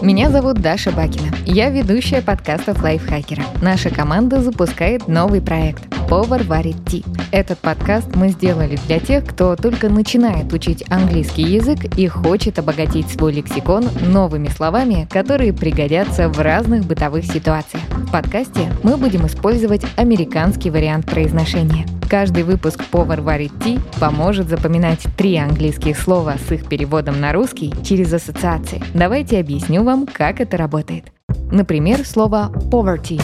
Меня зовут Даша Бакина. Я ведущая подкастов Лайфхакера. Наша команда запускает новый проект «Повар варит ти». Этот подкаст мы сделали для тех, кто только начинает учить английский язык и хочет обогатить свой лексикон новыми словами, которые пригодятся в разных бытовых ситуациях. Подкасте мы будем использовать американский вариант произношения. Каждый выпуск «Повар варит ти» поможет запоминать три английских слова с их переводом на русский через ассоциации. Давайте объясню вам, как это работает. Например, слово «poverty»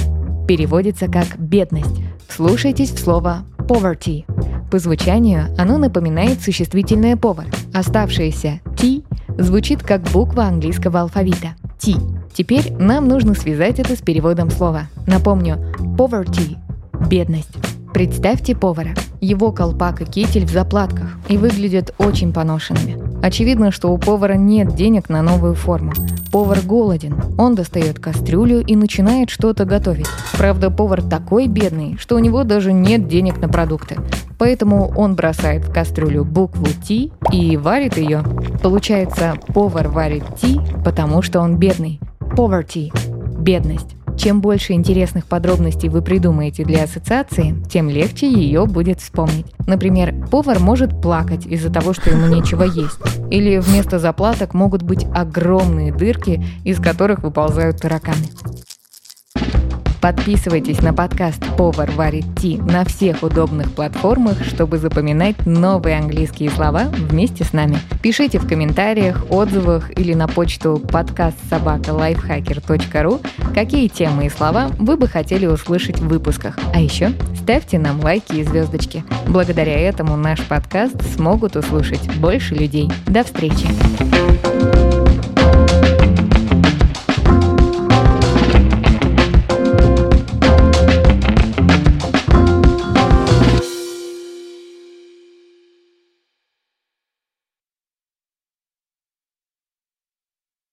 переводится как «бедность». Слушайтесь в слово «poverty». По звучанию оно напоминает существительное «повар». Оставшееся «t» звучит как буква английского алфавита «t». Теперь нам нужно связать это с переводом слова. Напомню, poverty – бедность. Представьте повара. Его колпак и китель в заплатках и выглядят очень поношенными. Очевидно, что у повара нет денег на новую форму. Повар голоден. Он достает кастрюлю и начинает что-то готовить. Правда, повар такой бедный, что у него даже нет денег на продукты. Поэтому он бросает в кастрюлю букву Т и варит ее. Получается, повар варит Т, потому что он бедный. Poverty – бедность. Чем больше интересных подробностей вы придумаете для ассоциации, тем легче ее будет вспомнить. Например, повар может плакать из-за того, что ему нечего есть. Или вместо заплаток могут быть огромные дырки, из которых выползают тараканы. Подписывайтесь на подкаст «Повар варит ти» на всех удобных платформах, чтобы запоминать новые английские слова вместе с нами. Пишите в комментариях, отзывах или на почту подкаст собака лайфхакер.ру, какие темы и слова вы бы хотели услышать в выпусках. А еще ставьте нам лайки и звездочки. Благодаря этому наш подкаст смогут услышать больше людей. До встречи!